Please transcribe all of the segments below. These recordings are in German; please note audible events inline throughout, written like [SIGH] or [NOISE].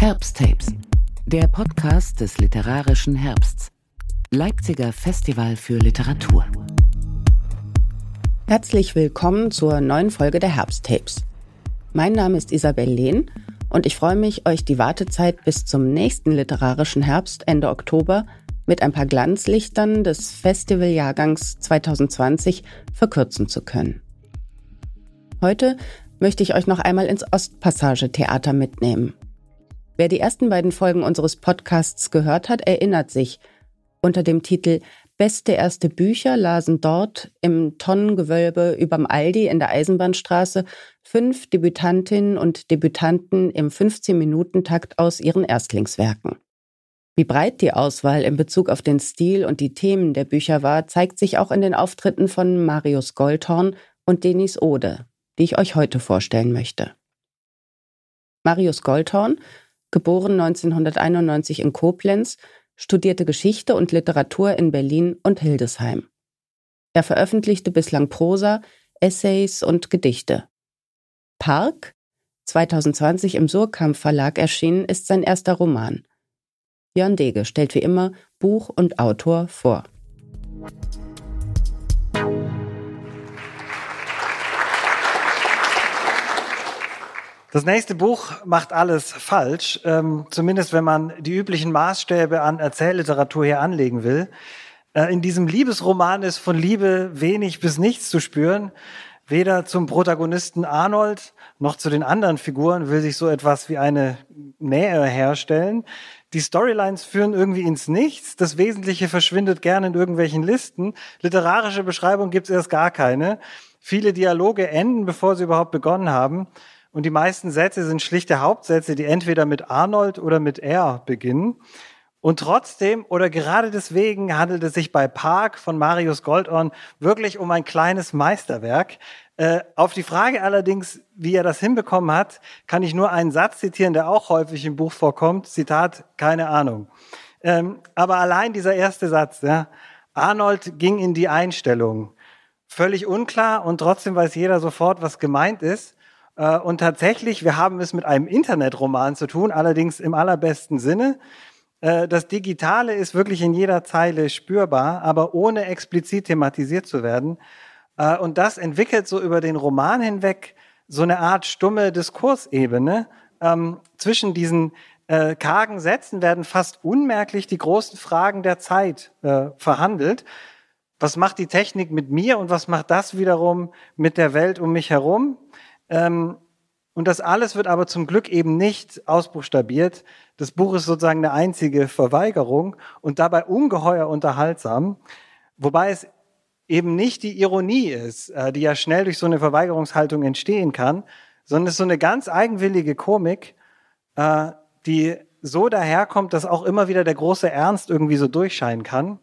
Herbsttapes, der Podcast des literarischen Herbsts. Leipziger Festival für Literatur. Herzlich willkommen zur neuen Folge der Herbsttapes. Mein Name ist Isabel Lehn und ich freue mich, euch die Wartezeit bis zum nächsten literarischen Herbst Ende Oktober mit ein paar Glanzlichtern des Festivaljahrgangs 2020 verkürzen zu können. Heute möchte ich euch noch einmal ins Ostpassage-Theater mitnehmen. Wer die ersten beiden Folgen unseres Podcasts gehört hat, erinnert sich. Unter dem Titel Beste erste Bücher lasen dort im Tonnengewölbe überm Aldi in der Eisenbahnstraße fünf Debütantinnen und Debütanten im 15-Minuten-Takt aus ihren Erstlingswerken. Wie breit die Auswahl in Bezug auf den Stil und die Themen der Bücher war, zeigt sich auch in den Auftritten von Marius Goldhorn und Denis Ode, die ich euch heute vorstellen möchte. Marius Goldhorn, geboren 1991 in Koblenz, studierte Geschichte und Literatur in Berlin und Hildesheim. Er veröffentlichte bislang Prosa, Essays und Gedichte. Park, 2020 im Surkamp Verlag erschienen, ist sein erster Roman. Jörn Dege stellt wie immer Buch und Autor vor. Das nächste Buch macht alles falsch, ähm, zumindest wenn man die üblichen Maßstäbe an Erzählliteratur hier anlegen will. Äh, in diesem Liebesroman ist von Liebe wenig bis nichts zu spüren. Weder zum Protagonisten Arnold noch zu den anderen Figuren will sich so etwas wie eine Nähe herstellen. Die Storylines führen irgendwie ins Nichts. Das Wesentliche verschwindet gerne in irgendwelchen Listen. Literarische Beschreibung gibt es erst gar keine. Viele Dialoge enden, bevor sie überhaupt begonnen haben. Und die meisten Sätze sind schlichte Hauptsätze, die entweder mit Arnold oder mit er beginnen. Und trotzdem oder gerade deswegen handelt es sich bei Park von Marius Goldorn wirklich um ein kleines Meisterwerk. Äh, auf die Frage allerdings, wie er das hinbekommen hat, kann ich nur einen Satz zitieren, der auch häufig im Buch vorkommt. Zitat, keine Ahnung. Ähm, aber allein dieser erste Satz, ja, Arnold ging in die Einstellung. Völlig unklar und trotzdem weiß jeder sofort, was gemeint ist. Äh, und tatsächlich, wir haben es mit einem Internetroman zu tun, allerdings im allerbesten Sinne. Äh, das Digitale ist wirklich in jeder Zeile spürbar, aber ohne explizit thematisiert zu werden. Äh, und das entwickelt so über den Roman hinweg so eine Art stumme Diskursebene. Ähm, zwischen diesen kargen Sätzen werden fast unmerklich die großen Fragen der Zeit verhandelt. Was macht die Technik mit mir und was macht das wiederum mit der Welt um mich herum? Ähm, und das alles wird aber zum Glück eben nicht ausbuchstabiert. Das Buch ist sozusagen eine einzige Verweigerung und dabei ungeheuer unterhaltsam. Wobei es eben nicht die Ironie ist, äh, die ja schnell durch so eine Verweigerungshaltung entstehen kann, sondern es ist so eine ganz eigenwillige Komik, äh, die so daherkommt, dass auch immer wieder der große Ernst irgendwie so durchscheinen kann.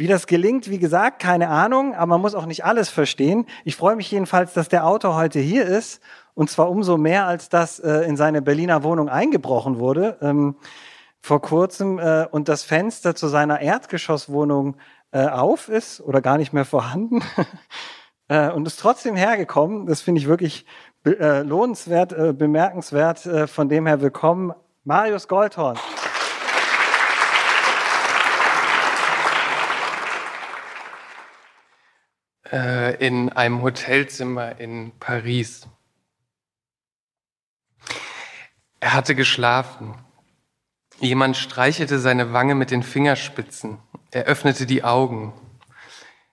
Wie das gelingt, wie gesagt, keine Ahnung, aber man muss auch nicht alles verstehen. Ich freue mich jedenfalls, dass der Autor heute hier ist und zwar umso mehr, als das äh, in seine Berliner Wohnung eingebrochen wurde ähm, vor kurzem äh, und das Fenster zu seiner Erdgeschosswohnung äh, auf ist oder gar nicht mehr vorhanden [LAUGHS] äh, und ist trotzdem hergekommen. Das finde ich wirklich äh, lohnenswert, äh, bemerkenswert. Von dem her willkommen, Marius Goldhorn. Äh, in einem Hotelzimmer in Paris. Er hatte geschlafen. Jemand streichelte seine Wange mit den Fingerspitzen. Er öffnete die Augen.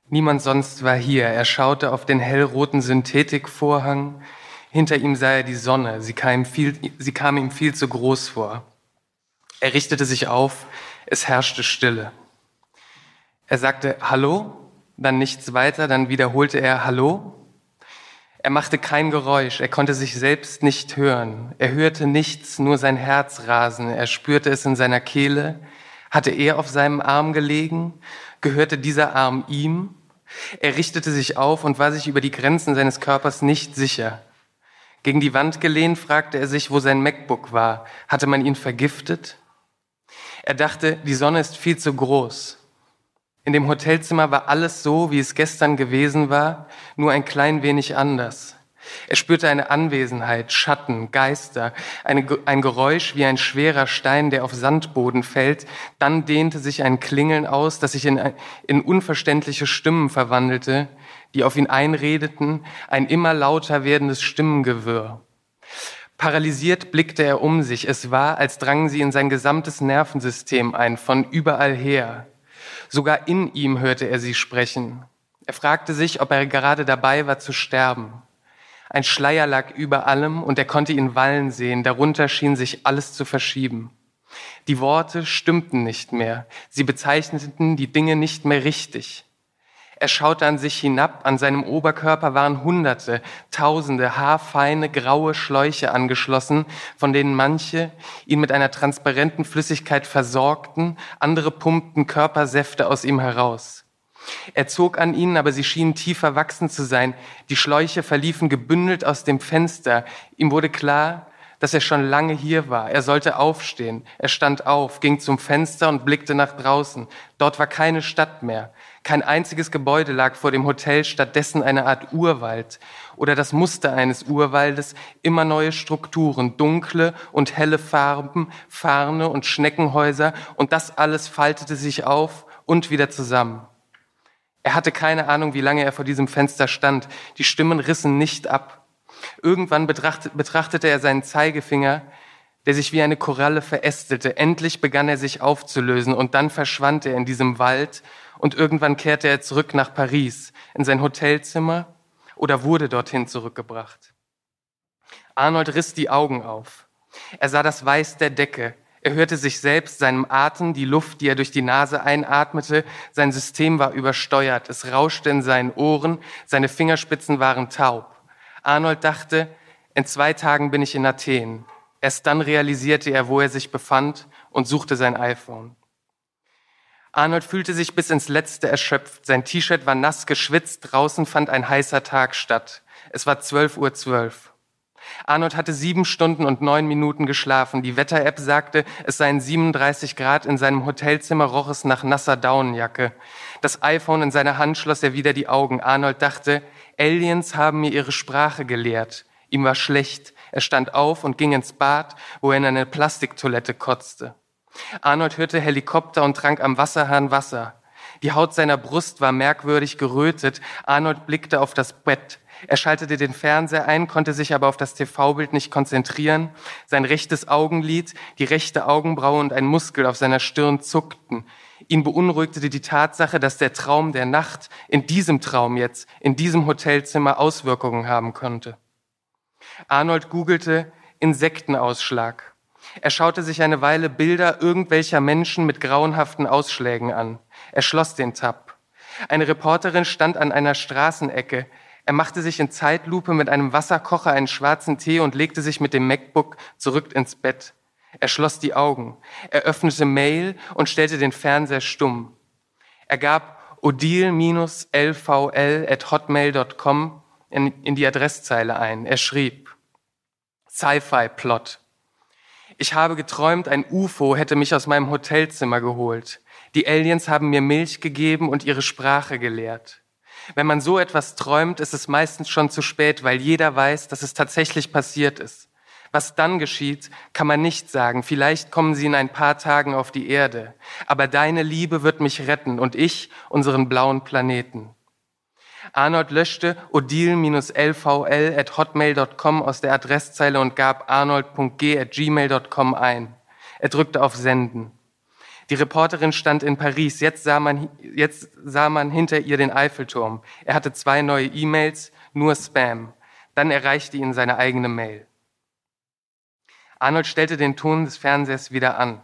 Niemand sonst war hier. Er schaute auf den hellroten Synthetikvorhang. Hinter ihm sah er die Sonne. Sie kam, viel, sie kam ihm viel zu groß vor. Er richtete sich auf. Es herrschte Stille. Er sagte Hallo dann nichts weiter, dann wiederholte er Hallo. Er machte kein Geräusch, er konnte sich selbst nicht hören. Er hörte nichts, nur sein Herz rasen. Er spürte es in seiner Kehle. Hatte er auf seinem Arm gelegen? Gehörte dieser Arm ihm? Er richtete sich auf und war sich über die Grenzen seines Körpers nicht sicher. Gegen die Wand gelehnt fragte er sich, wo sein MacBook war. Hatte man ihn vergiftet? Er dachte, die Sonne ist viel zu groß. In dem Hotelzimmer war alles so, wie es gestern gewesen war, nur ein klein wenig anders. Er spürte eine Anwesenheit, Schatten, Geister, eine, ein Geräusch wie ein schwerer Stein, der auf Sandboden fällt. Dann dehnte sich ein Klingeln aus, das sich in, in unverständliche Stimmen verwandelte, die auf ihn einredeten, ein immer lauter werdendes Stimmengewirr. Paralysiert blickte er um sich. Es war, als drangen sie in sein gesamtes Nervensystem ein, von überall her. Sogar in ihm hörte er sie sprechen. Er fragte sich, ob er gerade dabei war zu sterben. Ein Schleier lag über allem und er konnte ihn wallen sehen. Darunter schien sich alles zu verschieben. Die Worte stimmten nicht mehr. Sie bezeichneten die Dinge nicht mehr richtig. Er schaute an sich hinab. An seinem Oberkörper waren Hunderte, Tausende haarfeine graue Schläuche angeschlossen, von denen manche ihn mit einer transparenten Flüssigkeit versorgten, andere pumpten Körpersäfte aus ihm heraus. Er zog an ihnen, aber sie schienen tief verwachsen zu sein. Die Schläuche verliefen gebündelt aus dem Fenster. Ihm wurde klar, dass er schon lange hier war. Er sollte aufstehen. Er stand auf, ging zum Fenster und blickte nach draußen. Dort war keine Stadt mehr. Kein einziges Gebäude lag vor dem Hotel, stattdessen eine Art Urwald oder das Muster eines Urwaldes, immer neue Strukturen, dunkle und helle Farben, Farne und Schneckenhäuser und das alles faltete sich auf und wieder zusammen. Er hatte keine Ahnung, wie lange er vor diesem Fenster stand. Die Stimmen rissen nicht ab. Irgendwann betrachtete er seinen Zeigefinger, der sich wie eine Koralle verästelte. Endlich begann er sich aufzulösen und dann verschwand er in diesem Wald und irgendwann kehrte er zurück nach Paris, in sein Hotelzimmer oder wurde dorthin zurückgebracht. Arnold riss die Augen auf. Er sah das Weiß der Decke, er hörte sich selbst, seinem Atem, die Luft, die er durch die Nase einatmete. Sein System war übersteuert. Es rauschte in seinen Ohren. Seine Fingerspitzen waren taub. Arnold dachte, in zwei Tagen bin ich in Athen. Erst dann realisierte er, wo er sich befand und suchte sein iPhone. Arnold fühlte sich bis ins Letzte erschöpft. Sein T-Shirt war nass geschwitzt. Draußen fand ein heißer Tag statt. Es war 12.12 Uhr. 12. Arnold hatte sieben Stunden und neun Minuten geschlafen. Die Wetter-App sagte, es seien 37 Grad. In seinem Hotelzimmer roch es nach nasser Daunenjacke. Das iPhone in seiner Hand schloss er wieder die Augen. Arnold dachte, Aliens haben mir ihre Sprache gelehrt. Ihm war schlecht. Er stand auf und ging ins Bad, wo er in eine Plastiktoilette kotzte. Arnold hörte Helikopter und trank am Wasserhahn Wasser. Die Haut seiner Brust war merkwürdig gerötet. Arnold blickte auf das Bett. Er schaltete den Fernseher ein, konnte sich aber auf das TV-Bild nicht konzentrieren. Sein rechtes Augenlid, die rechte Augenbraue und ein Muskel auf seiner Stirn zuckten. Ihn beunruhigte die Tatsache, dass der Traum der Nacht in diesem Traum jetzt, in diesem Hotelzimmer Auswirkungen haben konnte. Arnold googelte Insektenausschlag. Er schaute sich eine Weile Bilder irgendwelcher Menschen mit grauenhaften Ausschlägen an. Er schloss den Tab. Eine Reporterin stand an einer Straßenecke. Er machte sich in Zeitlupe mit einem Wasserkocher einen schwarzen Tee und legte sich mit dem MacBook zurück ins Bett. Er schloss die Augen. Er öffnete Mail und stellte den Fernseher stumm. Er gab odile-lvl at hotmail.com in, in die Adresszeile ein. Er schrieb, Sci-Fi-Plot. Ich habe geträumt, ein UFO hätte mich aus meinem Hotelzimmer geholt. Die Aliens haben mir Milch gegeben und ihre Sprache gelehrt. Wenn man so etwas träumt, ist es meistens schon zu spät, weil jeder weiß, dass es tatsächlich passiert ist. Was dann geschieht, kann man nicht sagen. Vielleicht kommen sie in ein paar Tagen auf die Erde. Aber deine Liebe wird mich retten und ich unseren blauen Planeten. Arnold löschte odile-lvl at hotmail.com aus der Adresszeile und gab arnold.g at gmail.com ein. Er drückte auf Senden. Die Reporterin stand in Paris. Jetzt sah man, jetzt sah man hinter ihr den Eiffelturm. Er hatte zwei neue E-Mails, nur Spam. Dann erreichte ihn seine eigene Mail. Arnold stellte den Ton des Fernsehers wieder an.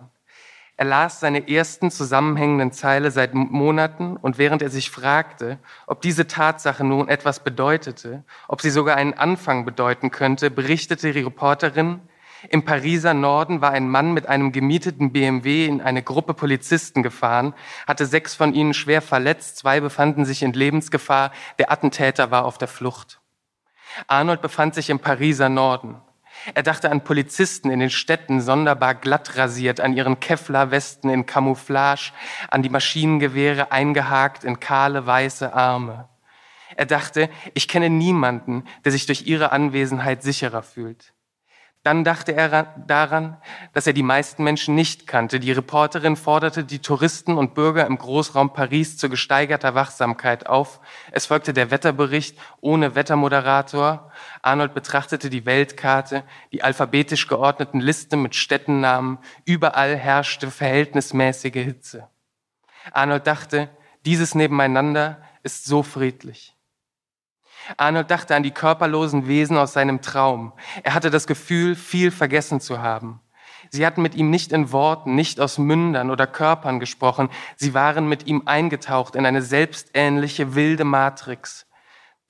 Er las seine ersten zusammenhängenden Zeile seit Monaten und während er sich fragte, ob diese Tatsache nun etwas bedeutete, ob sie sogar einen Anfang bedeuten könnte, berichtete die Reporterin, im Pariser Norden war ein Mann mit einem gemieteten BMW in eine Gruppe Polizisten gefahren, hatte sechs von ihnen schwer verletzt, zwei befanden sich in Lebensgefahr, der Attentäter war auf der Flucht. Arnold befand sich im Pariser Norden. Er dachte an Polizisten in den Städten, sonderbar glatt rasiert, an ihren Kevlar-Westen in Camouflage, an die Maschinengewehre eingehakt in kahle weiße Arme. Er dachte, ich kenne niemanden, der sich durch ihre Anwesenheit sicherer fühlt. Dann dachte er daran, dass er die meisten Menschen nicht kannte. Die Reporterin forderte die Touristen und Bürger im Großraum Paris zu gesteigerter Wachsamkeit auf. Es folgte der Wetterbericht ohne Wettermoderator. Arnold betrachtete die Weltkarte, die alphabetisch geordneten Listen mit Städtennamen. Überall herrschte verhältnismäßige Hitze. Arnold dachte, dieses Nebeneinander ist so friedlich. Arnold dachte an die körperlosen Wesen aus seinem Traum. Er hatte das Gefühl, viel vergessen zu haben. Sie hatten mit ihm nicht in Worten, nicht aus Mündern oder Körpern gesprochen. Sie waren mit ihm eingetaucht in eine selbstähnliche, wilde Matrix.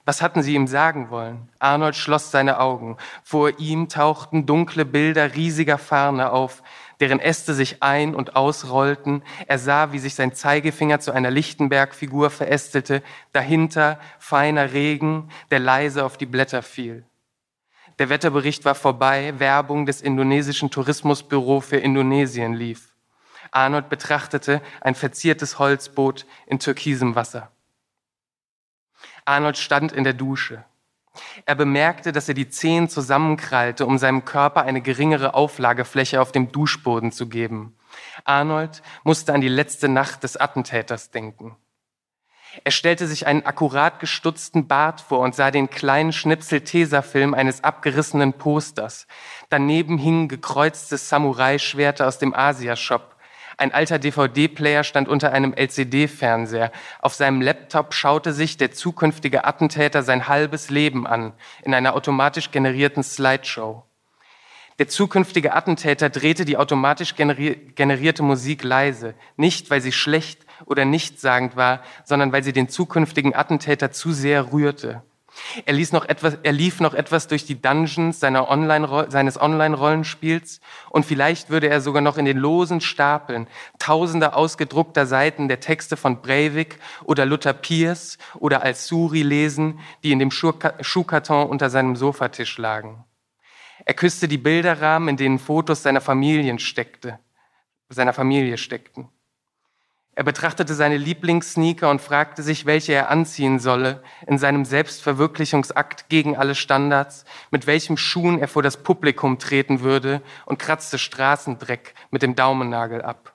Was hatten sie ihm sagen wollen? Arnold schloss seine Augen. Vor ihm tauchten dunkle Bilder riesiger Farne auf deren Äste sich ein- und ausrollten. Er sah, wie sich sein Zeigefinger zu einer Lichtenberg-Figur verästelte, dahinter feiner Regen, der leise auf die Blätter fiel. Der Wetterbericht war vorbei, Werbung des indonesischen Tourismusbüro für Indonesien lief. Arnold betrachtete ein verziertes Holzboot in türkisem Wasser. Arnold stand in der Dusche. Er bemerkte, dass er die Zehen zusammenkrallte, um seinem Körper eine geringere Auflagefläche auf dem Duschboden zu geben. Arnold musste an die letzte Nacht des Attentäters denken. Er stellte sich einen akkurat gestutzten Bart vor und sah den kleinen Schnipsel Tesafilm eines abgerissenen Posters. Daneben hingen gekreuzte Samurai-Schwerter aus dem Asia-Shop. Ein alter DVD-Player stand unter einem LCD-Fernseher. Auf seinem Laptop schaute sich der zukünftige Attentäter sein halbes Leben an, in einer automatisch generierten Slideshow. Der zukünftige Attentäter drehte die automatisch generierte Musik leise, nicht weil sie schlecht oder nichtssagend war, sondern weil sie den zukünftigen Attentäter zu sehr rührte. Er, ließ noch etwas, er lief noch etwas durch die Dungeons seiner Online, seines Online-Rollenspiels und vielleicht würde er sogar noch in den losen Stapeln tausender ausgedruckter Seiten der Texte von Breivik oder Luther Pierce oder Al-Suri lesen, die in dem Schuhkarton unter seinem Sofatisch lagen. Er küsste die Bilderrahmen, in denen Fotos seiner Familien steckte, seiner Familie steckten. Er betrachtete seine Lieblingssneaker und fragte sich, welche er anziehen solle in seinem Selbstverwirklichungsakt gegen alle Standards, mit welchem Schuhen er vor das Publikum treten würde und kratzte Straßendreck mit dem Daumennagel ab.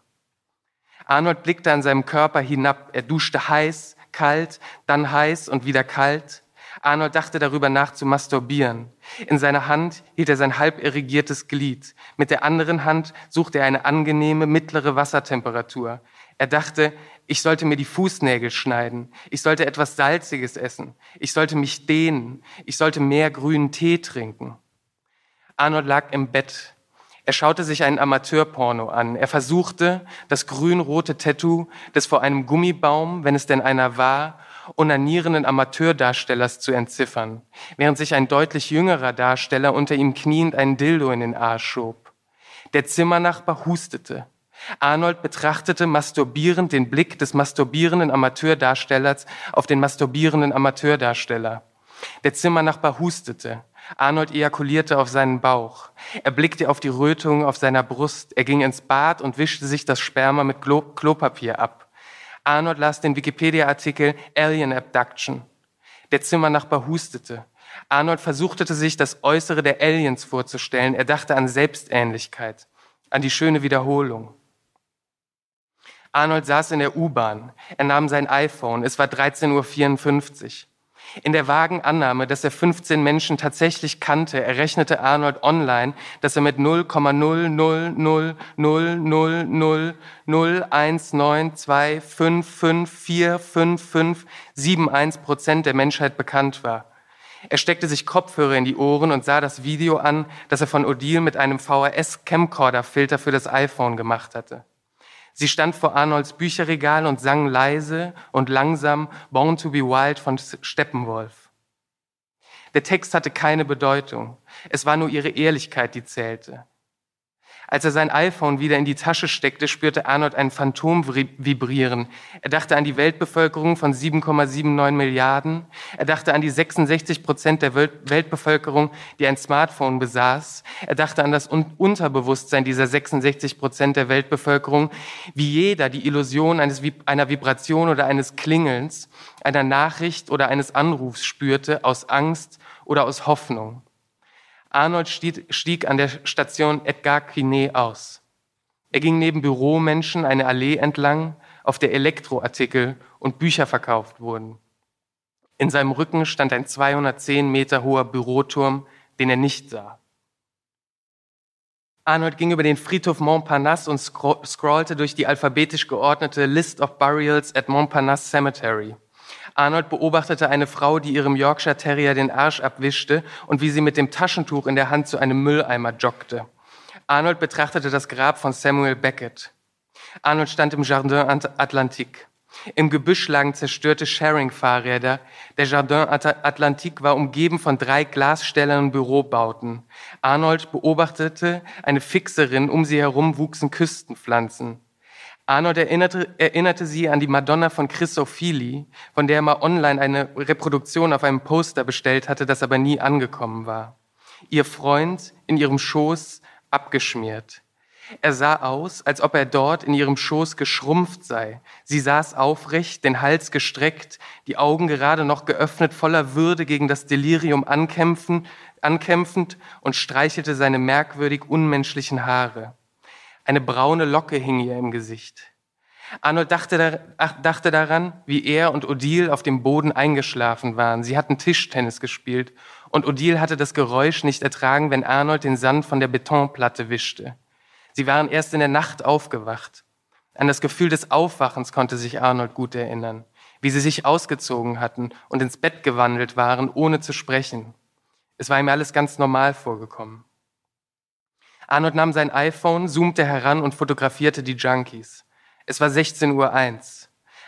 Arnold blickte an seinem Körper hinab. Er duschte heiß, kalt, dann heiß und wieder kalt. Arnold dachte darüber nach zu masturbieren. In seiner Hand hielt er sein halb irrigiertes Glied. Mit der anderen Hand suchte er eine angenehme mittlere Wassertemperatur. Er dachte, ich sollte mir die Fußnägel schneiden, ich sollte etwas Salziges essen, ich sollte mich dehnen, ich sollte mehr grünen Tee trinken. Arnold lag im Bett. Er schaute sich einen Amateurporno an. Er versuchte, das grün-rote Tattoo des vor einem Gummibaum, wenn es denn einer war, onanierenden Amateurdarstellers zu entziffern, während sich ein deutlich jüngerer Darsteller unter ihm kniend einen Dildo in den Arsch schob. Der Zimmernachbar hustete. Arnold betrachtete masturbierend den Blick des masturbierenden Amateurdarstellers auf den masturbierenden Amateurdarsteller. Der Zimmernachbar hustete. Arnold ejakulierte auf seinen Bauch. Er blickte auf die Rötung auf seiner Brust. Er ging ins Bad und wischte sich das Sperma mit Klo Klopapier ab. Arnold las den Wikipedia-Artikel Alien Abduction. Der Zimmernachbar hustete. Arnold versuchte sich das Äußere der Aliens vorzustellen. Er dachte an Selbstähnlichkeit, an die schöne Wiederholung. Arnold saß in der U-Bahn. Er nahm sein iPhone. Es war 13.54 Uhr. In der vagen Annahme, dass er 15 Menschen tatsächlich kannte, errechnete Arnold online, dass er mit 0,00000019255445571 Prozent der Menschheit bekannt war. Er steckte sich Kopfhörer in die Ohren und sah das Video an, das er von Odile mit einem VHS-Camcorder-Filter für das iPhone gemacht hatte. Sie stand vor Arnolds Bücherregal und sang leise und langsam Born to be Wild von Steppenwolf. Der Text hatte keine Bedeutung. Es war nur ihre Ehrlichkeit, die zählte. Als er sein iPhone wieder in die Tasche steckte, spürte Arnold ein Phantom vibrieren. Er dachte an die Weltbevölkerung von 7,79 Milliarden. Er dachte an die 66 Prozent der Weltbevölkerung, die ein Smartphone besaß. Er dachte an das Unterbewusstsein dieser 66 Prozent der Weltbevölkerung, wie jeder die Illusion eines, einer Vibration oder eines Klingelns, einer Nachricht oder eines Anrufs spürte, aus Angst oder aus Hoffnung. Arnold stieg, an der Station Edgar Quinet aus. Er ging neben Büromenschen eine Allee entlang, auf der Elektroartikel und Bücher verkauft wurden. In seinem Rücken stand ein 210 Meter hoher Büroturm, den er nicht sah. Arnold ging über den Friedhof Montparnasse und scrollte durch die alphabetisch geordnete List of Burials at Montparnasse Cemetery. Arnold beobachtete eine Frau, die ihrem Yorkshire Terrier den Arsch abwischte und wie sie mit dem Taschentuch in der Hand zu einem Mülleimer joggte. Arnold betrachtete das Grab von Samuel Beckett. Arnold stand im Jardin Atlantique. Im Gebüsch lagen zerstörte Sharing-Fahrräder. Der Jardin Atlantique war umgeben von drei glasstellenden Bürobauten. Arnold beobachtete eine Fixerin, um sie herum wuchsen Küstenpflanzen. Arnold erinnerte, erinnerte sie an die Madonna von Chrysophilie, von der er mal online eine Reproduktion auf einem Poster bestellt hatte, das aber nie angekommen war. Ihr Freund in ihrem Schoß abgeschmiert. Er sah aus, als ob er dort in ihrem Schoß geschrumpft sei. Sie saß aufrecht, den Hals gestreckt, die Augen gerade noch geöffnet, voller Würde gegen das Delirium ankämpfen, ankämpfend und streichelte seine merkwürdig unmenschlichen Haare. Eine braune Locke hing ihr im Gesicht. Arnold dachte, dachte daran, wie er und Odile auf dem Boden eingeschlafen waren. Sie hatten Tischtennis gespielt und Odile hatte das Geräusch nicht ertragen, wenn Arnold den Sand von der Betonplatte wischte. Sie waren erst in der Nacht aufgewacht. An das Gefühl des Aufwachens konnte sich Arnold gut erinnern, wie sie sich ausgezogen hatten und ins Bett gewandelt waren, ohne zu sprechen. Es war ihm alles ganz normal vorgekommen. Arnold nahm sein iPhone, zoomte heran und fotografierte die Junkies. Es war 16.01 Uhr.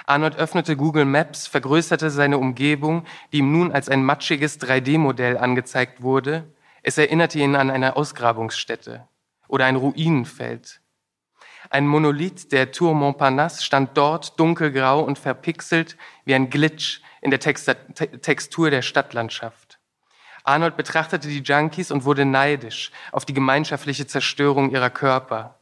Arnold öffnete Google Maps, vergrößerte seine Umgebung, die ihm nun als ein matschiges 3D-Modell angezeigt wurde. Es erinnerte ihn an eine Ausgrabungsstätte oder ein Ruinenfeld. Ein Monolith der Tour Montparnasse stand dort dunkelgrau und verpixelt wie ein Glitch in der Textur der Stadtlandschaft. Arnold betrachtete die Junkies und wurde neidisch auf die gemeinschaftliche Zerstörung ihrer Körper.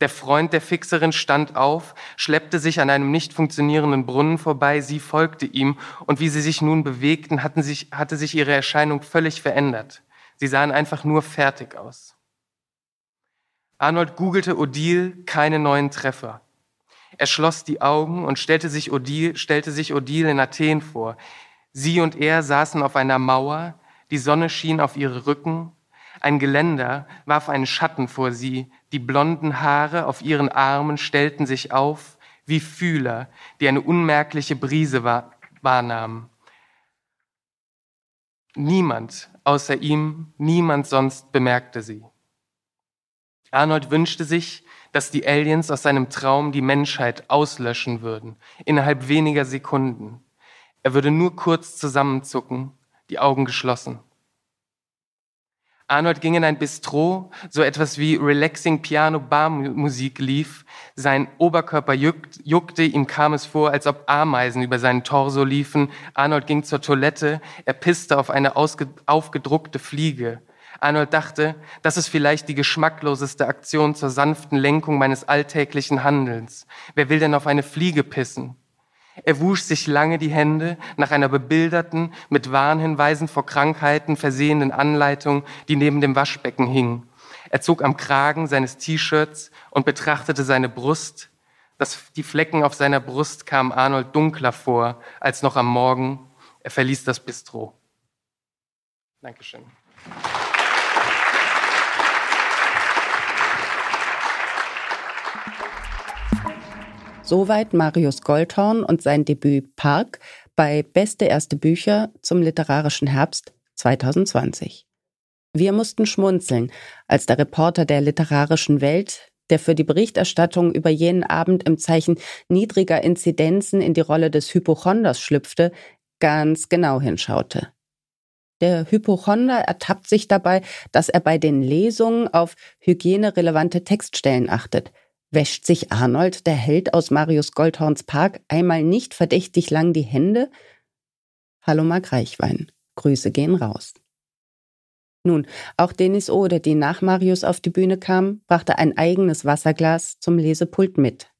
Der Freund der Fixerin stand auf, schleppte sich an einem nicht funktionierenden Brunnen vorbei, sie folgte ihm, und wie sie sich nun bewegten, hatten sich, hatte sich ihre Erscheinung völlig verändert. Sie sahen einfach nur fertig aus. Arnold googelte Odile keine neuen Treffer. Er schloss die Augen und stellte sich Odile, stellte sich Odile in Athen vor. Sie und er saßen auf einer Mauer, die Sonne schien auf ihre Rücken, ein Geländer warf einen Schatten vor sie, die blonden Haare auf ihren Armen stellten sich auf wie Fühler, die eine unmerkliche Brise wahrnahmen. Niemand außer ihm, niemand sonst bemerkte sie. Arnold wünschte sich, dass die Aliens aus seinem Traum die Menschheit auslöschen würden, innerhalb weniger Sekunden. Er würde nur kurz zusammenzucken die Augen geschlossen. Arnold ging in ein Bistro, so etwas wie relaxing Piano-Bar-Musik lief. Sein Oberkörper juckt, juckte, ihm kam es vor, als ob Ameisen über seinen Torso liefen. Arnold ging zur Toilette, er pisste auf eine aufgedruckte Fliege. Arnold dachte, das ist vielleicht die geschmackloseste Aktion zur sanften Lenkung meines alltäglichen Handelns. Wer will denn auf eine Fliege pissen? Er wusch sich lange die Hände nach einer bebilderten, mit Warnhinweisen vor Krankheiten versehenen Anleitung, die neben dem Waschbecken hing. Er zog am Kragen seines T-Shirts und betrachtete seine Brust. Das, die Flecken auf seiner Brust kamen Arnold dunkler vor als noch am Morgen. Er verließ das Bistro. Dankeschön. Soweit Marius Goldhorn und sein Debüt Park bei Beste erste Bücher zum literarischen Herbst 2020. Wir mussten schmunzeln, als der Reporter der literarischen Welt, der für die Berichterstattung über jenen Abend im Zeichen niedriger Inzidenzen in die Rolle des Hypochonders schlüpfte, ganz genau hinschaute. Der Hypochonder ertappt sich dabei, dass er bei den Lesungen auf hygienerelevante Textstellen achtet. Wäscht sich Arnold, der Held aus Marius Goldhorns Park, einmal nicht verdächtig lang die Hände? Hallo Mark Reichwein. Grüße gehen raus. Nun, auch Denis Ode, die nach Marius auf die Bühne kam, brachte ein eigenes Wasserglas zum Lesepult mit.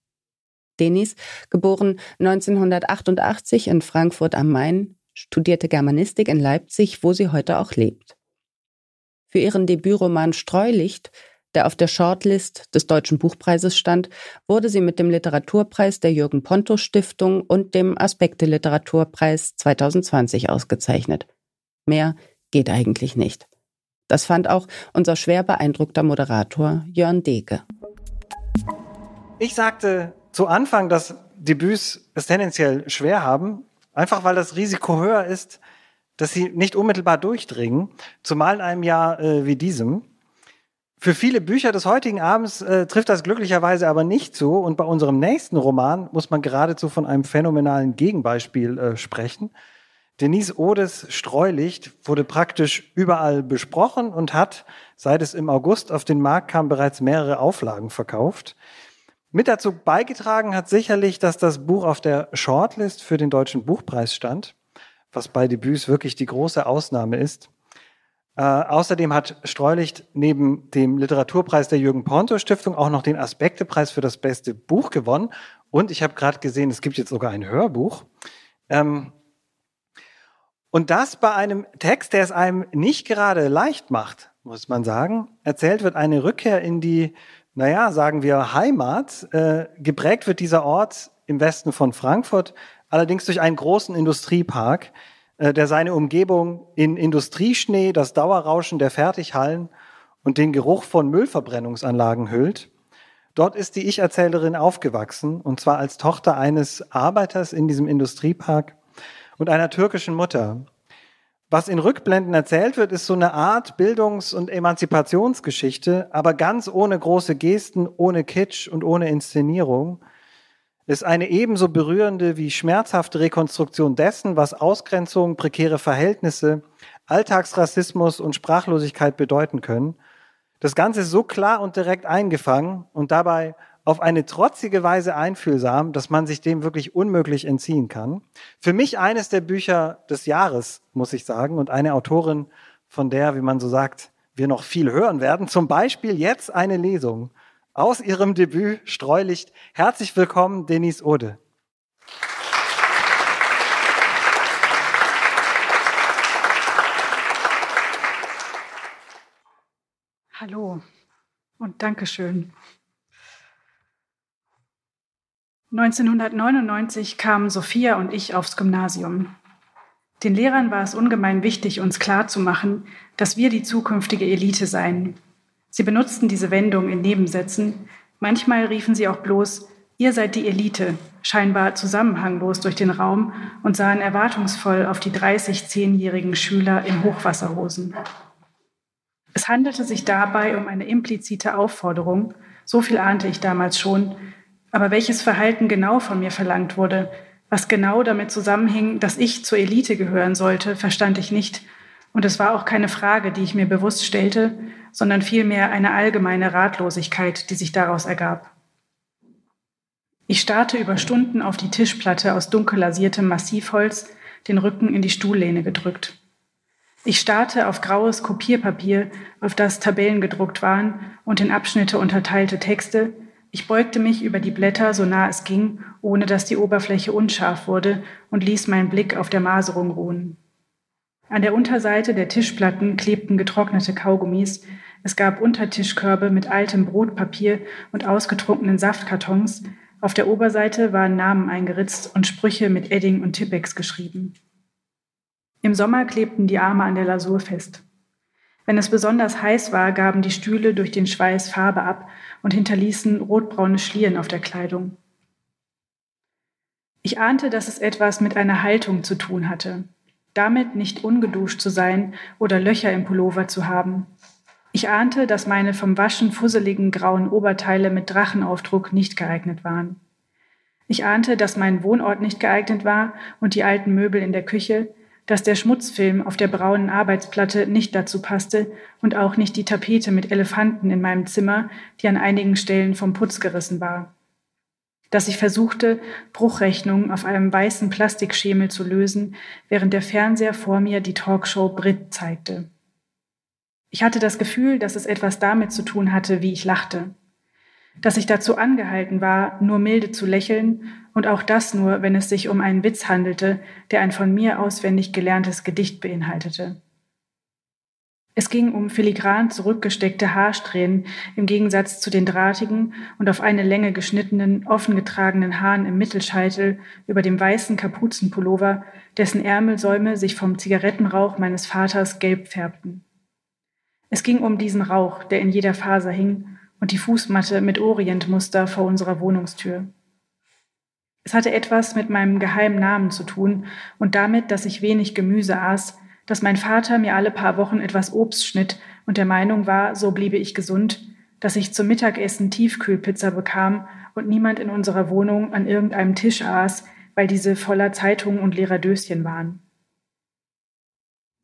Denis, geboren 1988 in Frankfurt am Main, studierte Germanistik in Leipzig, wo sie heute auch lebt. Für ihren Debütroman Streulicht, der auf der Shortlist des Deutschen Buchpreises stand, wurde sie mit dem Literaturpreis der Jürgen Ponto Stiftung und dem Aspekte Literaturpreis 2020 ausgezeichnet. Mehr geht eigentlich nicht. Das fand auch unser schwer beeindruckter Moderator Jörn Deke. Ich sagte zu Anfang, dass Debüts es tendenziell schwer haben, einfach weil das Risiko höher ist, dass sie nicht unmittelbar durchdringen, zumal in einem Jahr äh, wie diesem. Für viele Bücher des heutigen Abends äh, trifft das glücklicherweise aber nicht zu. Und bei unserem nächsten Roman muss man geradezu von einem phänomenalen Gegenbeispiel äh, sprechen. Denise Odes Streulicht wurde praktisch überall besprochen und hat, seit es im August auf den Markt kam, bereits mehrere Auflagen verkauft. Mit dazu beigetragen hat sicherlich, dass das Buch auf der Shortlist für den Deutschen Buchpreis stand, was bei Debüts wirklich die große Ausnahme ist. Äh, außerdem hat Streulicht neben dem Literaturpreis der Jürgen Ponto Stiftung auch noch den Aspektepreis für das beste Buch gewonnen. Und ich habe gerade gesehen, es gibt jetzt sogar ein Hörbuch. Ähm, und das bei einem Text, der es einem nicht gerade leicht macht, muss man sagen. Erzählt wird eine Rückkehr in die naja, sagen wir Heimat. Äh, geprägt wird dieser Ort im Westen von Frankfurt allerdings durch einen großen Industriepark, der seine Umgebung in Industrieschnee, das Dauerrauschen der Fertighallen und den Geruch von Müllverbrennungsanlagen hüllt. Dort ist die Ich-Erzählerin aufgewachsen, und zwar als Tochter eines Arbeiters in diesem Industriepark und einer türkischen Mutter. Was in Rückblenden erzählt wird, ist so eine Art Bildungs- und Emanzipationsgeschichte, aber ganz ohne große Gesten, ohne Kitsch und ohne Inszenierung. Ist eine ebenso berührende wie schmerzhafte Rekonstruktion dessen, was Ausgrenzung, prekäre Verhältnisse, Alltagsrassismus und Sprachlosigkeit bedeuten können. Das Ganze ist so klar und direkt eingefangen und dabei auf eine trotzige Weise einfühlsam, dass man sich dem wirklich unmöglich entziehen kann. Für mich eines der Bücher des Jahres, muss ich sagen, und eine Autorin, von der, wie man so sagt, wir noch viel hören werden. Zum Beispiel jetzt eine Lesung aus ihrem Debüt Streulicht. Herzlich willkommen, Denise Ode. Hallo und Dankeschön. 1999 kamen Sophia und ich aufs Gymnasium. Den Lehrern war es ungemein wichtig, uns klarzumachen, dass wir die zukünftige Elite seien. Sie benutzten diese Wendung in Nebensätzen. Manchmal riefen sie auch bloß, ihr seid die Elite, scheinbar zusammenhanglos durch den Raum und sahen erwartungsvoll auf die 30 zehnjährigen Schüler in Hochwasserhosen. Es handelte sich dabei um eine implizite Aufforderung, so viel ahnte ich damals schon, aber welches Verhalten genau von mir verlangt wurde, was genau damit zusammenhing, dass ich zur Elite gehören sollte, verstand ich nicht. Und es war auch keine Frage, die ich mir bewusst stellte, sondern vielmehr eine allgemeine Ratlosigkeit, die sich daraus ergab. Ich starrte über Stunden auf die Tischplatte aus dunkel lasiertem Massivholz, den Rücken in die Stuhllehne gedrückt. Ich starrte auf graues Kopierpapier, auf das Tabellen gedruckt waren und in Abschnitte unterteilte Texte, ich beugte mich über die Blätter, so nah es ging, ohne dass die Oberfläche unscharf wurde, und ließ meinen Blick auf der Maserung ruhen. An der Unterseite der Tischplatten klebten getrocknete Kaugummis, es gab Untertischkörbe mit altem Brotpapier und ausgetrunkenen Saftkartons, auf der Oberseite waren Namen eingeritzt und Sprüche mit Edding und Tippex geschrieben. Im Sommer klebten die Arme an der Lasur fest. Wenn es besonders heiß war, gaben die Stühle durch den Schweiß Farbe ab und hinterließen rotbraune Schlieren auf der Kleidung. Ich ahnte, dass es etwas mit einer Haltung zu tun hatte, damit nicht ungeduscht zu sein oder Löcher im Pullover zu haben. Ich ahnte, dass meine vom Waschen fusseligen grauen Oberteile mit Drachenaufdruck nicht geeignet waren. Ich ahnte, dass mein Wohnort nicht geeignet war und die alten Möbel in der Küche, dass der Schmutzfilm auf der braunen Arbeitsplatte nicht dazu passte und auch nicht die Tapete mit Elefanten in meinem Zimmer, die an einigen Stellen vom Putz gerissen war. Dass ich versuchte, Bruchrechnungen auf einem weißen Plastikschemel zu lösen, während der Fernseher vor mir die Talkshow Brit zeigte. Ich hatte das Gefühl, dass es etwas damit zu tun hatte, wie ich lachte dass ich dazu angehalten war, nur milde zu lächeln und auch das nur, wenn es sich um einen Witz handelte, der ein von mir auswendig gelerntes Gedicht beinhaltete. Es ging um filigran zurückgesteckte Haarsträhnen im Gegensatz zu den drahtigen und auf eine Länge geschnittenen, offen getragenen Haaren im Mittelscheitel über dem weißen Kapuzenpullover, dessen Ärmelsäume sich vom Zigarettenrauch meines Vaters gelb färbten. Es ging um diesen Rauch, der in jeder Faser hing und die Fußmatte mit Orientmuster vor unserer Wohnungstür. Es hatte etwas mit meinem geheimen Namen zu tun und damit, dass ich wenig Gemüse aß, dass mein Vater mir alle paar Wochen etwas Obst schnitt und der Meinung war, so bliebe ich gesund, dass ich zum Mittagessen Tiefkühlpizza bekam und niemand in unserer Wohnung an irgendeinem Tisch aß, weil diese voller Zeitungen und leerer Döschen waren.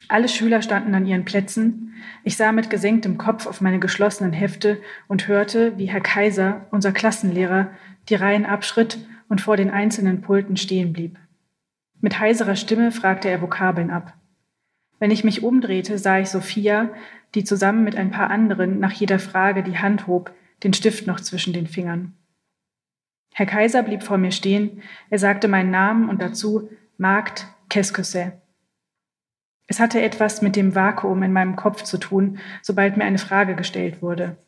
Alle Schüler standen an ihren Plätzen. Ich sah mit gesenktem Kopf auf meine geschlossenen Hefte und hörte, wie Herr Kaiser, unser Klassenlehrer, die Reihen abschritt und vor den einzelnen Pulten stehen blieb. Mit heiserer Stimme fragte er Vokabeln ab. Wenn ich mich umdrehte, sah ich Sophia, die zusammen mit ein paar anderen nach jeder Frage die Hand hob, den Stift noch zwischen den Fingern. Herr Kaiser blieb vor mir stehen, er sagte meinen Namen und dazu Magd Qu'est-ce es hatte etwas mit dem Vakuum in meinem Kopf zu tun, sobald mir eine Frage gestellt wurde.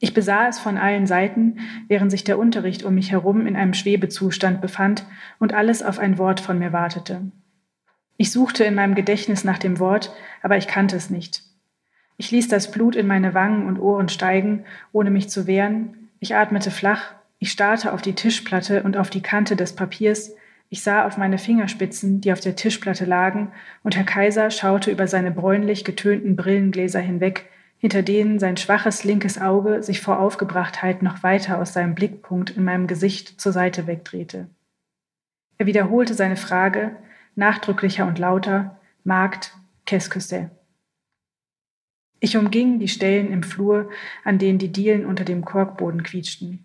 Ich besah es von allen Seiten, während sich der Unterricht um mich herum in einem Schwebezustand befand und alles auf ein Wort von mir wartete. Ich suchte in meinem Gedächtnis nach dem Wort, aber ich kannte es nicht. Ich ließ das Blut in meine Wangen und Ohren steigen, ohne mich zu wehren. Ich atmete flach, ich starrte auf die Tischplatte und auf die Kante des Papiers, ich sah auf meine Fingerspitzen, die auf der Tischplatte lagen, und Herr Kaiser schaute über seine bräunlich getönten Brillengläser hinweg, hinter denen sein schwaches linkes Auge sich vor Aufgebrachtheit noch weiter aus seinem Blickpunkt in meinem Gesicht zur Seite wegdrehte. Er wiederholte seine Frage, nachdrücklicher und lauter, que c'est? Ich umging die Stellen im Flur, an denen die Dielen unter dem Korkboden quietschten.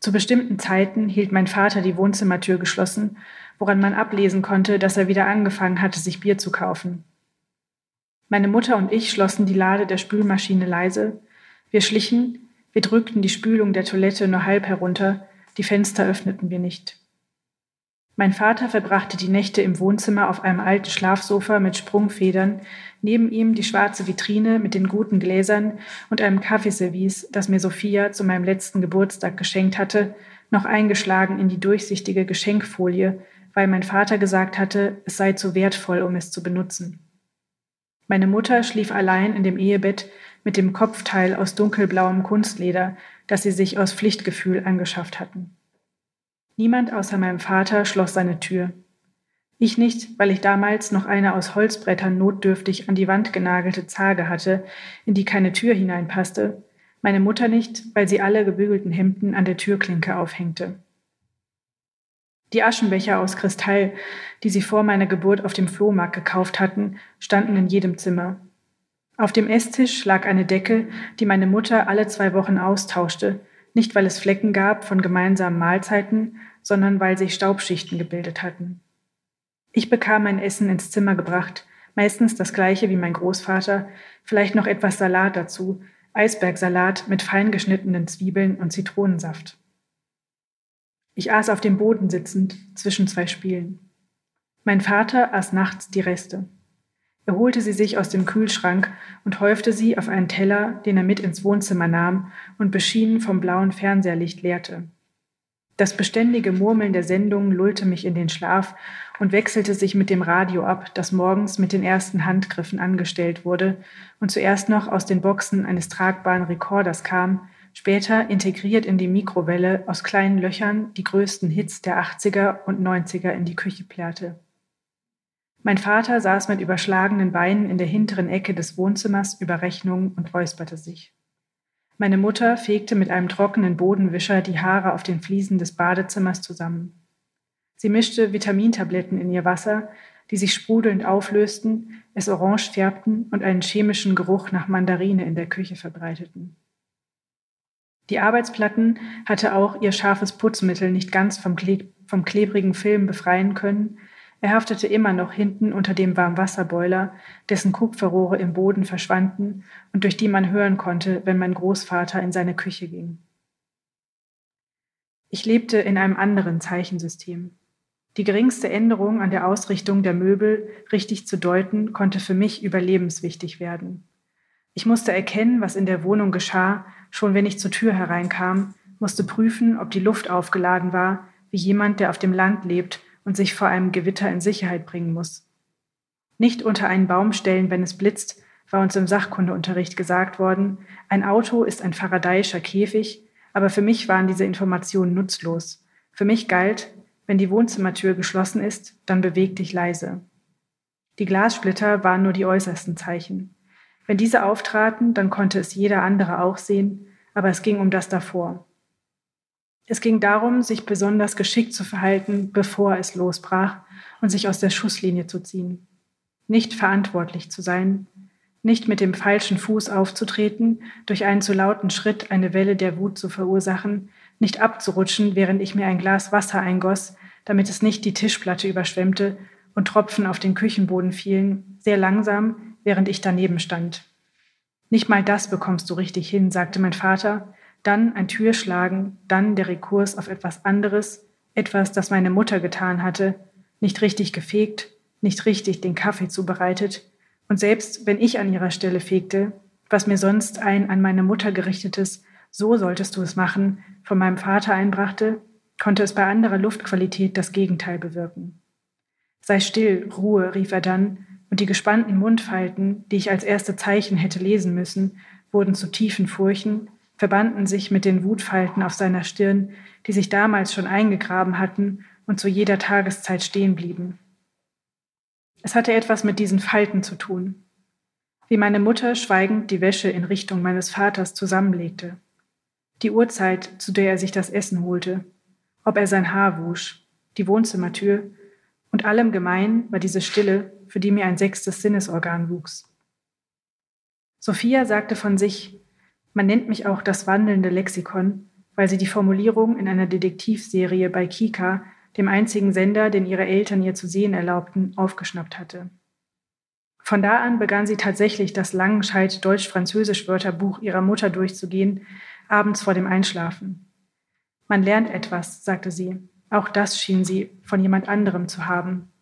Zu bestimmten Zeiten hielt mein Vater die Wohnzimmertür geschlossen, woran man ablesen konnte, dass er wieder angefangen hatte, sich Bier zu kaufen. Meine Mutter und ich schlossen die Lade der Spülmaschine leise. Wir schlichen, wir drückten die Spülung der Toilette nur halb herunter, die Fenster öffneten wir nicht. Mein Vater verbrachte die Nächte im Wohnzimmer auf einem alten Schlafsofa mit Sprungfedern, neben ihm die schwarze Vitrine mit den guten Gläsern und einem Kaffeeservice, das mir Sophia zu meinem letzten Geburtstag geschenkt hatte, noch eingeschlagen in die durchsichtige Geschenkfolie, weil mein Vater gesagt hatte, es sei zu wertvoll, um es zu benutzen. Meine Mutter schlief allein in dem Ehebett mit dem Kopfteil aus dunkelblauem Kunstleder, das sie sich aus Pflichtgefühl angeschafft hatten. Niemand außer meinem Vater schloss seine Tür. Ich nicht, weil ich damals noch eine aus Holzbrettern notdürftig an die Wand genagelte Zage hatte, in die keine Tür hineinpasste, meine Mutter nicht, weil sie alle gebügelten Hemden an der Türklinke aufhängte. Die Aschenbecher aus Kristall, die sie vor meiner Geburt auf dem Flohmarkt gekauft hatten, standen in jedem Zimmer. Auf dem Esstisch lag eine Decke, die meine Mutter alle zwei Wochen austauschte, nicht weil es Flecken gab von gemeinsamen Mahlzeiten, sondern weil sich Staubschichten gebildet hatten. Ich bekam mein Essen ins Zimmer gebracht, meistens das gleiche wie mein Großvater, vielleicht noch etwas Salat dazu, Eisbergsalat mit fein geschnittenen Zwiebeln und Zitronensaft. Ich aß auf dem Boden sitzend zwischen zwei Spielen. Mein Vater aß nachts die Reste. Er holte sie sich aus dem Kühlschrank und häufte sie auf einen Teller, den er mit ins Wohnzimmer nahm und beschienen vom blauen Fernseherlicht leerte. Das beständige Murmeln der Sendung lullte mich in den Schlaf und wechselte sich mit dem Radio ab, das morgens mit den ersten Handgriffen angestellt wurde und zuerst noch aus den Boxen eines tragbaren Rekorders kam, später integriert in die Mikrowelle aus kleinen Löchern die größten Hits der 80er und 90er in die Küche plärrte. Mein Vater saß mit überschlagenen Beinen in der hinteren Ecke des Wohnzimmers über Rechnungen und räusperte sich. Meine Mutter fegte mit einem trockenen Bodenwischer die Haare auf den Fliesen des Badezimmers zusammen. Sie mischte Vitamintabletten in ihr Wasser, die sich sprudelnd auflösten, es orange färbten und einen chemischen Geruch nach Mandarine in der Küche verbreiteten. Die Arbeitsplatten hatte auch ihr scharfes Putzmittel nicht ganz vom, Kle vom klebrigen Film befreien können. Er haftete immer noch hinten unter dem Warmwasserboiler, dessen Kupferrohre im Boden verschwanden und durch die man hören konnte, wenn mein Großvater in seine Küche ging. Ich lebte in einem anderen Zeichensystem. Die geringste Änderung an der Ausrichtung der Möbel richtig zu deuten, konnte für mich überlebenswichtig werden. Ich musste erkennen, was in der Wohnung geschah, schon wenn ich zur Tür hereinkam, musste prüfen, ob die Luft aufgeladen war, wie jemand, der auf dem Land lebt und sich vor einem Gewitter in Sicherheit bringen muss. Nicht unter einen Baum stellen, wenn es blitzt, war uns im Sachkundeunterricht gesagt worden, ein Auto ist ein faradayischer Käfig, aber für mich waren diese Informationen nutzlos. Für mich galt, wenn die Wohnzimmertür geschlossen ist, dann beweg dich leise. Die Glassplitter waren nur die äußersten Zeichen. Wenn diese auftraten, dann konnte es jeder andere auch sehen, aber es ging um das davor. Es ging darum, sich besonders geschickt zu verhalten, bevor es losbrach und sich aus der Schusslinie zu ziehen. Nicht verantwortlich zu sein, nicht mit dem falschen Fuß aufzutreten, durch einen zu lauten Schritt eine Welle der Wut zu verursachen, nicht abzurutschen, während ich mir ein Glas Wasser eingoss, damit es nicht die Tischplatte überschwemmte und Tropfen auf den Küchenboden fielen, sehr langsam, während ich daneben stand. Nicht mal das bekommst du richtig hin, sagte mein Vater, dann ein Türschlagen, dann der Rekurs auf etwas anderes, etwas, das meine Mutter getan hatte, nicht richtig gefegt, nicht richtig den Kaffee zubereitet, und selbst wenn ich an ihrer Stelle fegte, was mir sonst ein an meine Mutter gerichtetes So solltest du es machen von meinem Vater einbrachte, konnte es bei anderer Luftqualität das Gegenteil bewirken. Sei still, Ruhe, rief er dann, und die gespannten Mundfalten, die ich als erste Zeichen hätte lesen müssen, wurden zu tiefen Furchen, verbanden sich mit den Wutfalten auf seiner Stirn, die sich damals schon eingegraben hatten und zu jeder Tageszeit stehen blieben. Es hatte etwas mit diesen Falten zu tun, wie meine Mutter schweigend die Wäsche in Richtung meines Vaters zusammenlegte, die Uhrzeit, zu der er sich das Essen holte, ob er sein Haar wusch, die Wohnzimmertür, und allem gemein war diese Stille, für die mir ein sechstes Sinnesorgan wuchs. Sophia sagte von sich, man nennt mich auch das wandelnde Lexikon, weil sie die Formulierung in einer Detektivserie bei Kika, dem einzigen Sender, den ihre Eltern ihr zu sehen erlaubten, aufgeschnappt hatte. Von da an begann sie tatsächlich das Langenscheid Deutsch-Französisch-Wörterbuch ihrer Mutter durchzugehen, abends vor dem Einschlafen. Man lernt etwas, sagte sie. Auch das schien sie von jemand anderem zu haben.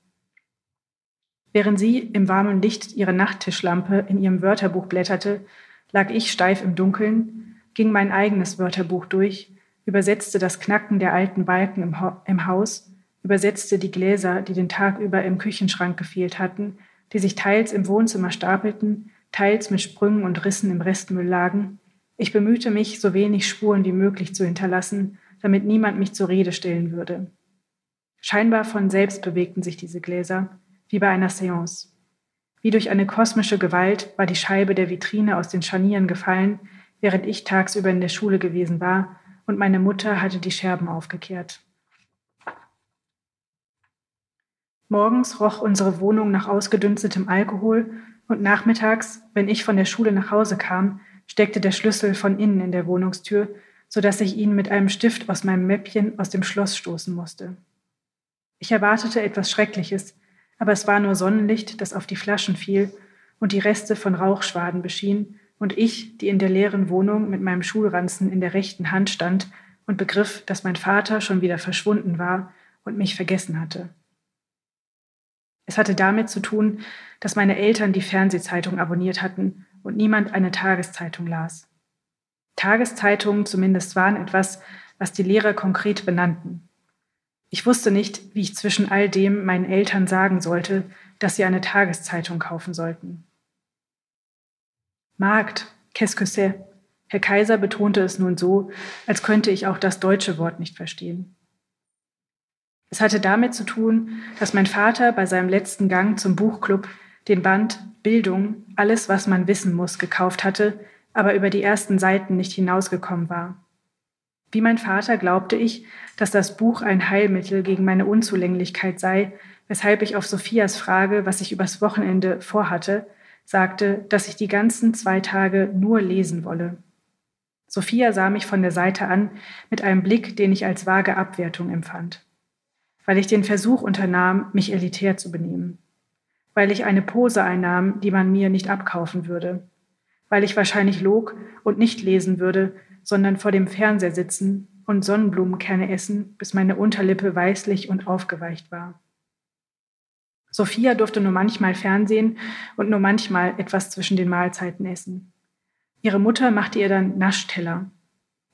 Während sie im warmen Licht ihrer Nachttischlampe in ihrem Wörterbuch blätterte, lag ich steif im Dunkeln, ging mein eigenes Wörterbuch durch, übersetzte das Knacken der alten Balken im, ha im Haus, übersetzte die Gläser, die den Tag über im Küchenschrank gefehlt hatten, die sich teils im Wohnzimmer stapelten, teils mit Sprüngen und Rissen im Restmüll lagen. Ich bemühte mich, so wenig Spuren wie möglich zu hinterlassen, damit niemand mich zur Rede stellen würde. Scheinbar von selbst bewegten sich diese Gläser, wie bei einer Seance. Wie durch eine kosmische Gewalt war die Scheibe der Vitrine aus den Scharnieren gefallen, während ich tagsüber in der Schule gewesen war, und meine Mutter hatte die Scherben aufgekehrt. Morgens roch unsere Wohnung nach ausgedünstetem Alkohol und nachmittags, wenn ich von der Schule nach Hause kam, steckte der Schlüssel von innen in der Wohnungstür, so dass ich ihn mit einem Stift aus meinem Mäppchen aus dem Schloss stoßen musste. Ich erwartete etwas Schreckliches, aber es war nur Sonnenlicht, das auf die Flaschen fiel und die Reste von Rauchschwaden beschien, und ich, die in der leeren Wohnung mit meinem Schulranzen in der rechten Hand stand und begriff, dass mein Vater schon wieder verschwunden war und mich vergessen hatte. Es hatte damit zu tun, dass meine Eltern die Fernsehzeitung abonniert hatten und niemand eine Tageszeitung las. Tageszeitungen zumindest waren etwas, was die Lehrer konkret benannten. Ich wusste nicht, wie ich zwischen all dem meinen Eltern sagen sollte, dass sie eine Tageszeitung kaufen sollten. Markt, qu'est-ce que c'est? Herr Kaiser betonte es nun so, als könnte ich auch das deutsche Wort nicht verstehen. Es hatte damit zu tun, dass mein Vater bei seinem letzten Gang zum Buchclub den Band Bildung, alles, was man wissen muss, gekauft hatte, aber über die ersten Seiten nicht hinausgekommen war. Wie mein Vater glaubte ich, dass das Buch ein Heilmittel gegen meine Unzulänglichkeit sei, weshalb ich auf Sophias Frage, was ich übers Wochenende vorhatte, sagte, dass ich die ganzen zwei Tage nur lesen wolle. Sophia sah mich von der Seite an mit einem Blick, den ich als vage Abwertung empfand, weil ich den Versuch unternahm, mich elitär zu benehmen, weil ich eine Pose einnahm, die man mir nicht abkaufen würde, weil ich wahrscheinlich log und nicht lesen würde, sondern vor dem Fernseher sitzen und Sonnenblumenkerne essen, bis meine Unterlippe weißlich und aufgeweicht war. Sophia durfte nur manchmal Fernsehen und nur manchmal etwas zwischen den Mahlzeiten essen. Ihre Mutter machte ihr dann Naschteller.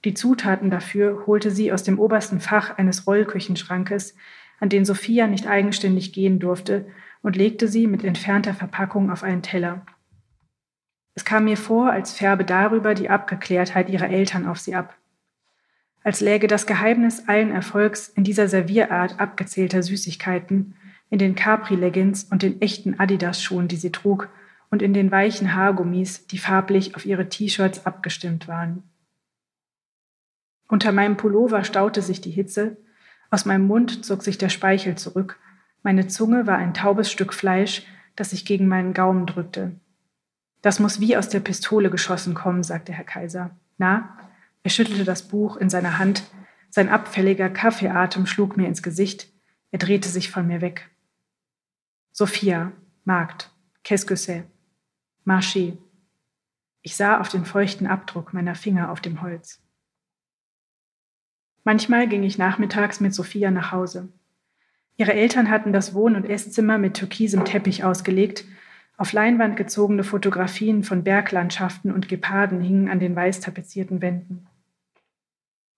Die Zutaten dafür holte sie aus dem obersten Fach eines Rollküchenschrankes, an den Sophia nicht eigenständig gehen durfte, und legte sie mit entfernter Verpackung auf einen Teller. Es kam mir vor, als färbe darüber die Abgeklärtheit ihrer Eltern auf sie ab. Als läge das Geheimnis allen Erfolgs in dieser Servierart abgezählter Süßigkeiten, in den Capri-Leggings und den echten Adidas-Schuhen, die sie trug, und in den weichen Haargummis, die farblich auf ihre T-Shirts abgestimmt waren. Unter meinem Pullover staute sich die Hitze, aus meinem Mund zog sich der Speichel zurück, meine Zunge war ein taubes Stück Fleisch, das sich gegen meinen Gaumen drückte. Das muss wie aus der Pistole geschossen kommen, sagte Herr Kaiser. Na? Er schüttelte das Buch in seiner Hand, sein abfälliger Kaffeeatem schlug mir ins Gesicht, er drehte sich von mir weg. Sophia, Markt, qu'est-ce que c'est? Marché. Ich sah auf den feuchten Abdruck meiner Finger auf dem Holz. Manchmal ging ich nachmittags mit Sophia nach Hause. Ihre Eltern hatten das Wohn- und Esszimmer mit türkisem Teppich ausgelegt. Auf Leinwand gezogene Fotografien von Berglandschaften und Geparden hingen an den weiß tapezierten Wänden.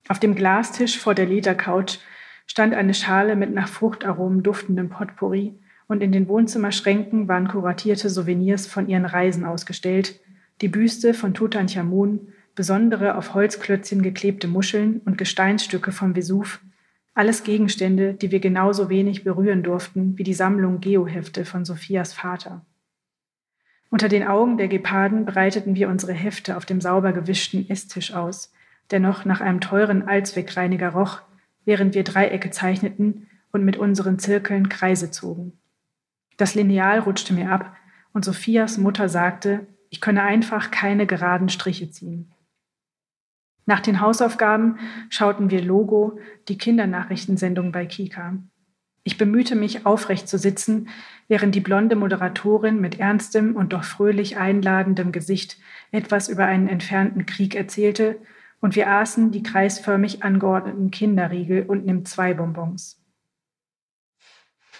Auf dem Glastisch vor der Ledercouch stand eine Schale mit nach Fruchtaromen duftendem Potpourri und in den Wohnzimmerschränken waren kuratierte Souvenirs von ihren Reisen ausgestellt, die Büste von Tutanchamun, besondere auf Holzklötzchen geklebte Muscheln und Gesteinsstücke vom Vesuv, alles Gegenstände, die wir genauso wenig berühren durften wie die Sammlung Geohefte von Sophias Vater. Unter den Augen der Geparden breiteten wir unsere Hefte auf dem sauber gewischten Esstisch aus, der noch nach einem teuren Allzweckreiniger roch, während wir Dreiecke zeichneten und mit unseren Zirkeln Kreise zogen. Das Lineal rutschte mir ab und Sophias Mutter sagte, ich könne einfach keine geraden Striche ziehen. Nach den Hausaufgaben schauten wir Logo, die Kindernachrichtensendung bei Kika. Ich bemühte mich, aufrecht zu sitzen, während die blonde Moderatorin mit ernstem und doch fröhlich einladendem Gesicht etwas über einen entfernten Krieg erzählte, und wir aßen die kreisförmig angeordneten Kinderriegel und nimm zwei Bonbons.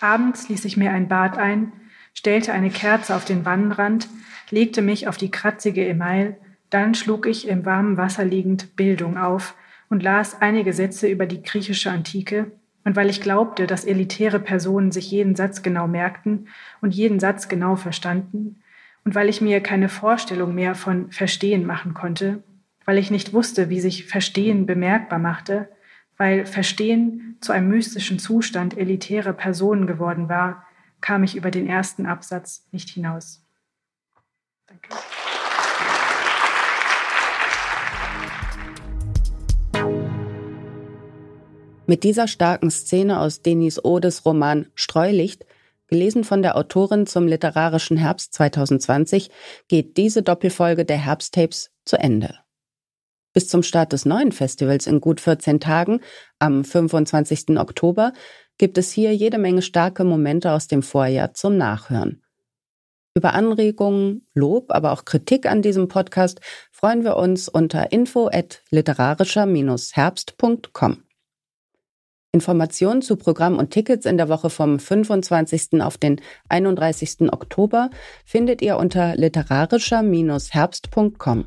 Abends ließ ich mir ein Bad ein, stellte eine Kerze auf den Wannenrand, legte mich auf die kratzige Email, dann schlug ich im warmen Wasser liegend Bildung auf und las einige Sätze über die griechische Antike, und weil ich glaubte, dass elitäre Personen sich jeden Satz genau merkten und jeden Satz genau verstanden, und weil ich mir keine Vorstellung mehr von Verstehen machen konnte, weil ich nicht wusste, wie sich Verstehen bemerkbar machte, weil Verstehen zu einem mystischen Zustand elitärer Personen geworden war, kam ich über den ersten Absatz nicht hinaus. Danke. Mit dieser starken Szene aus Denis Odes Roman Streulicht, gelesen von der Autorin zum literarischen Herbst 2020, geht diese Doppelfolge der Herbsttapes zu Ende. Bis zum Start des neuen Festivals in gut 14 Tagen, am 25. Oktober, gibt es hier jede Menge starke Momente aus dem Vorjahr zum Nachhören. Über Anregungen, Lob, aber auch Kritik an diesem Podcast freuen wir uns unter info at literarischer-herbst.com. Informationen zu Programm und Tickets in der Woche vom 25. auf den 31. Oktober findet ihr unter literarischer-herbst.com.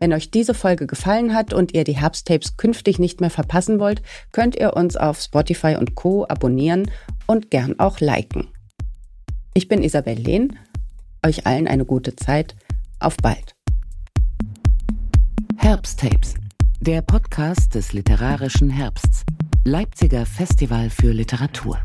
Wenn euch diese Folge gefallen hat und ihr die Herbsttapes künftig nicht mehr verpassen wollt, könnt ihr uns auf Spotify und Co. abonnieren und gern auch liken. Ich bin Isabel Lehn. Euch allen eine gute Zeit. Auf bald. Herbsttapes, der Podcast des literarischen Herbsts. Leipziger Festival für Literatur.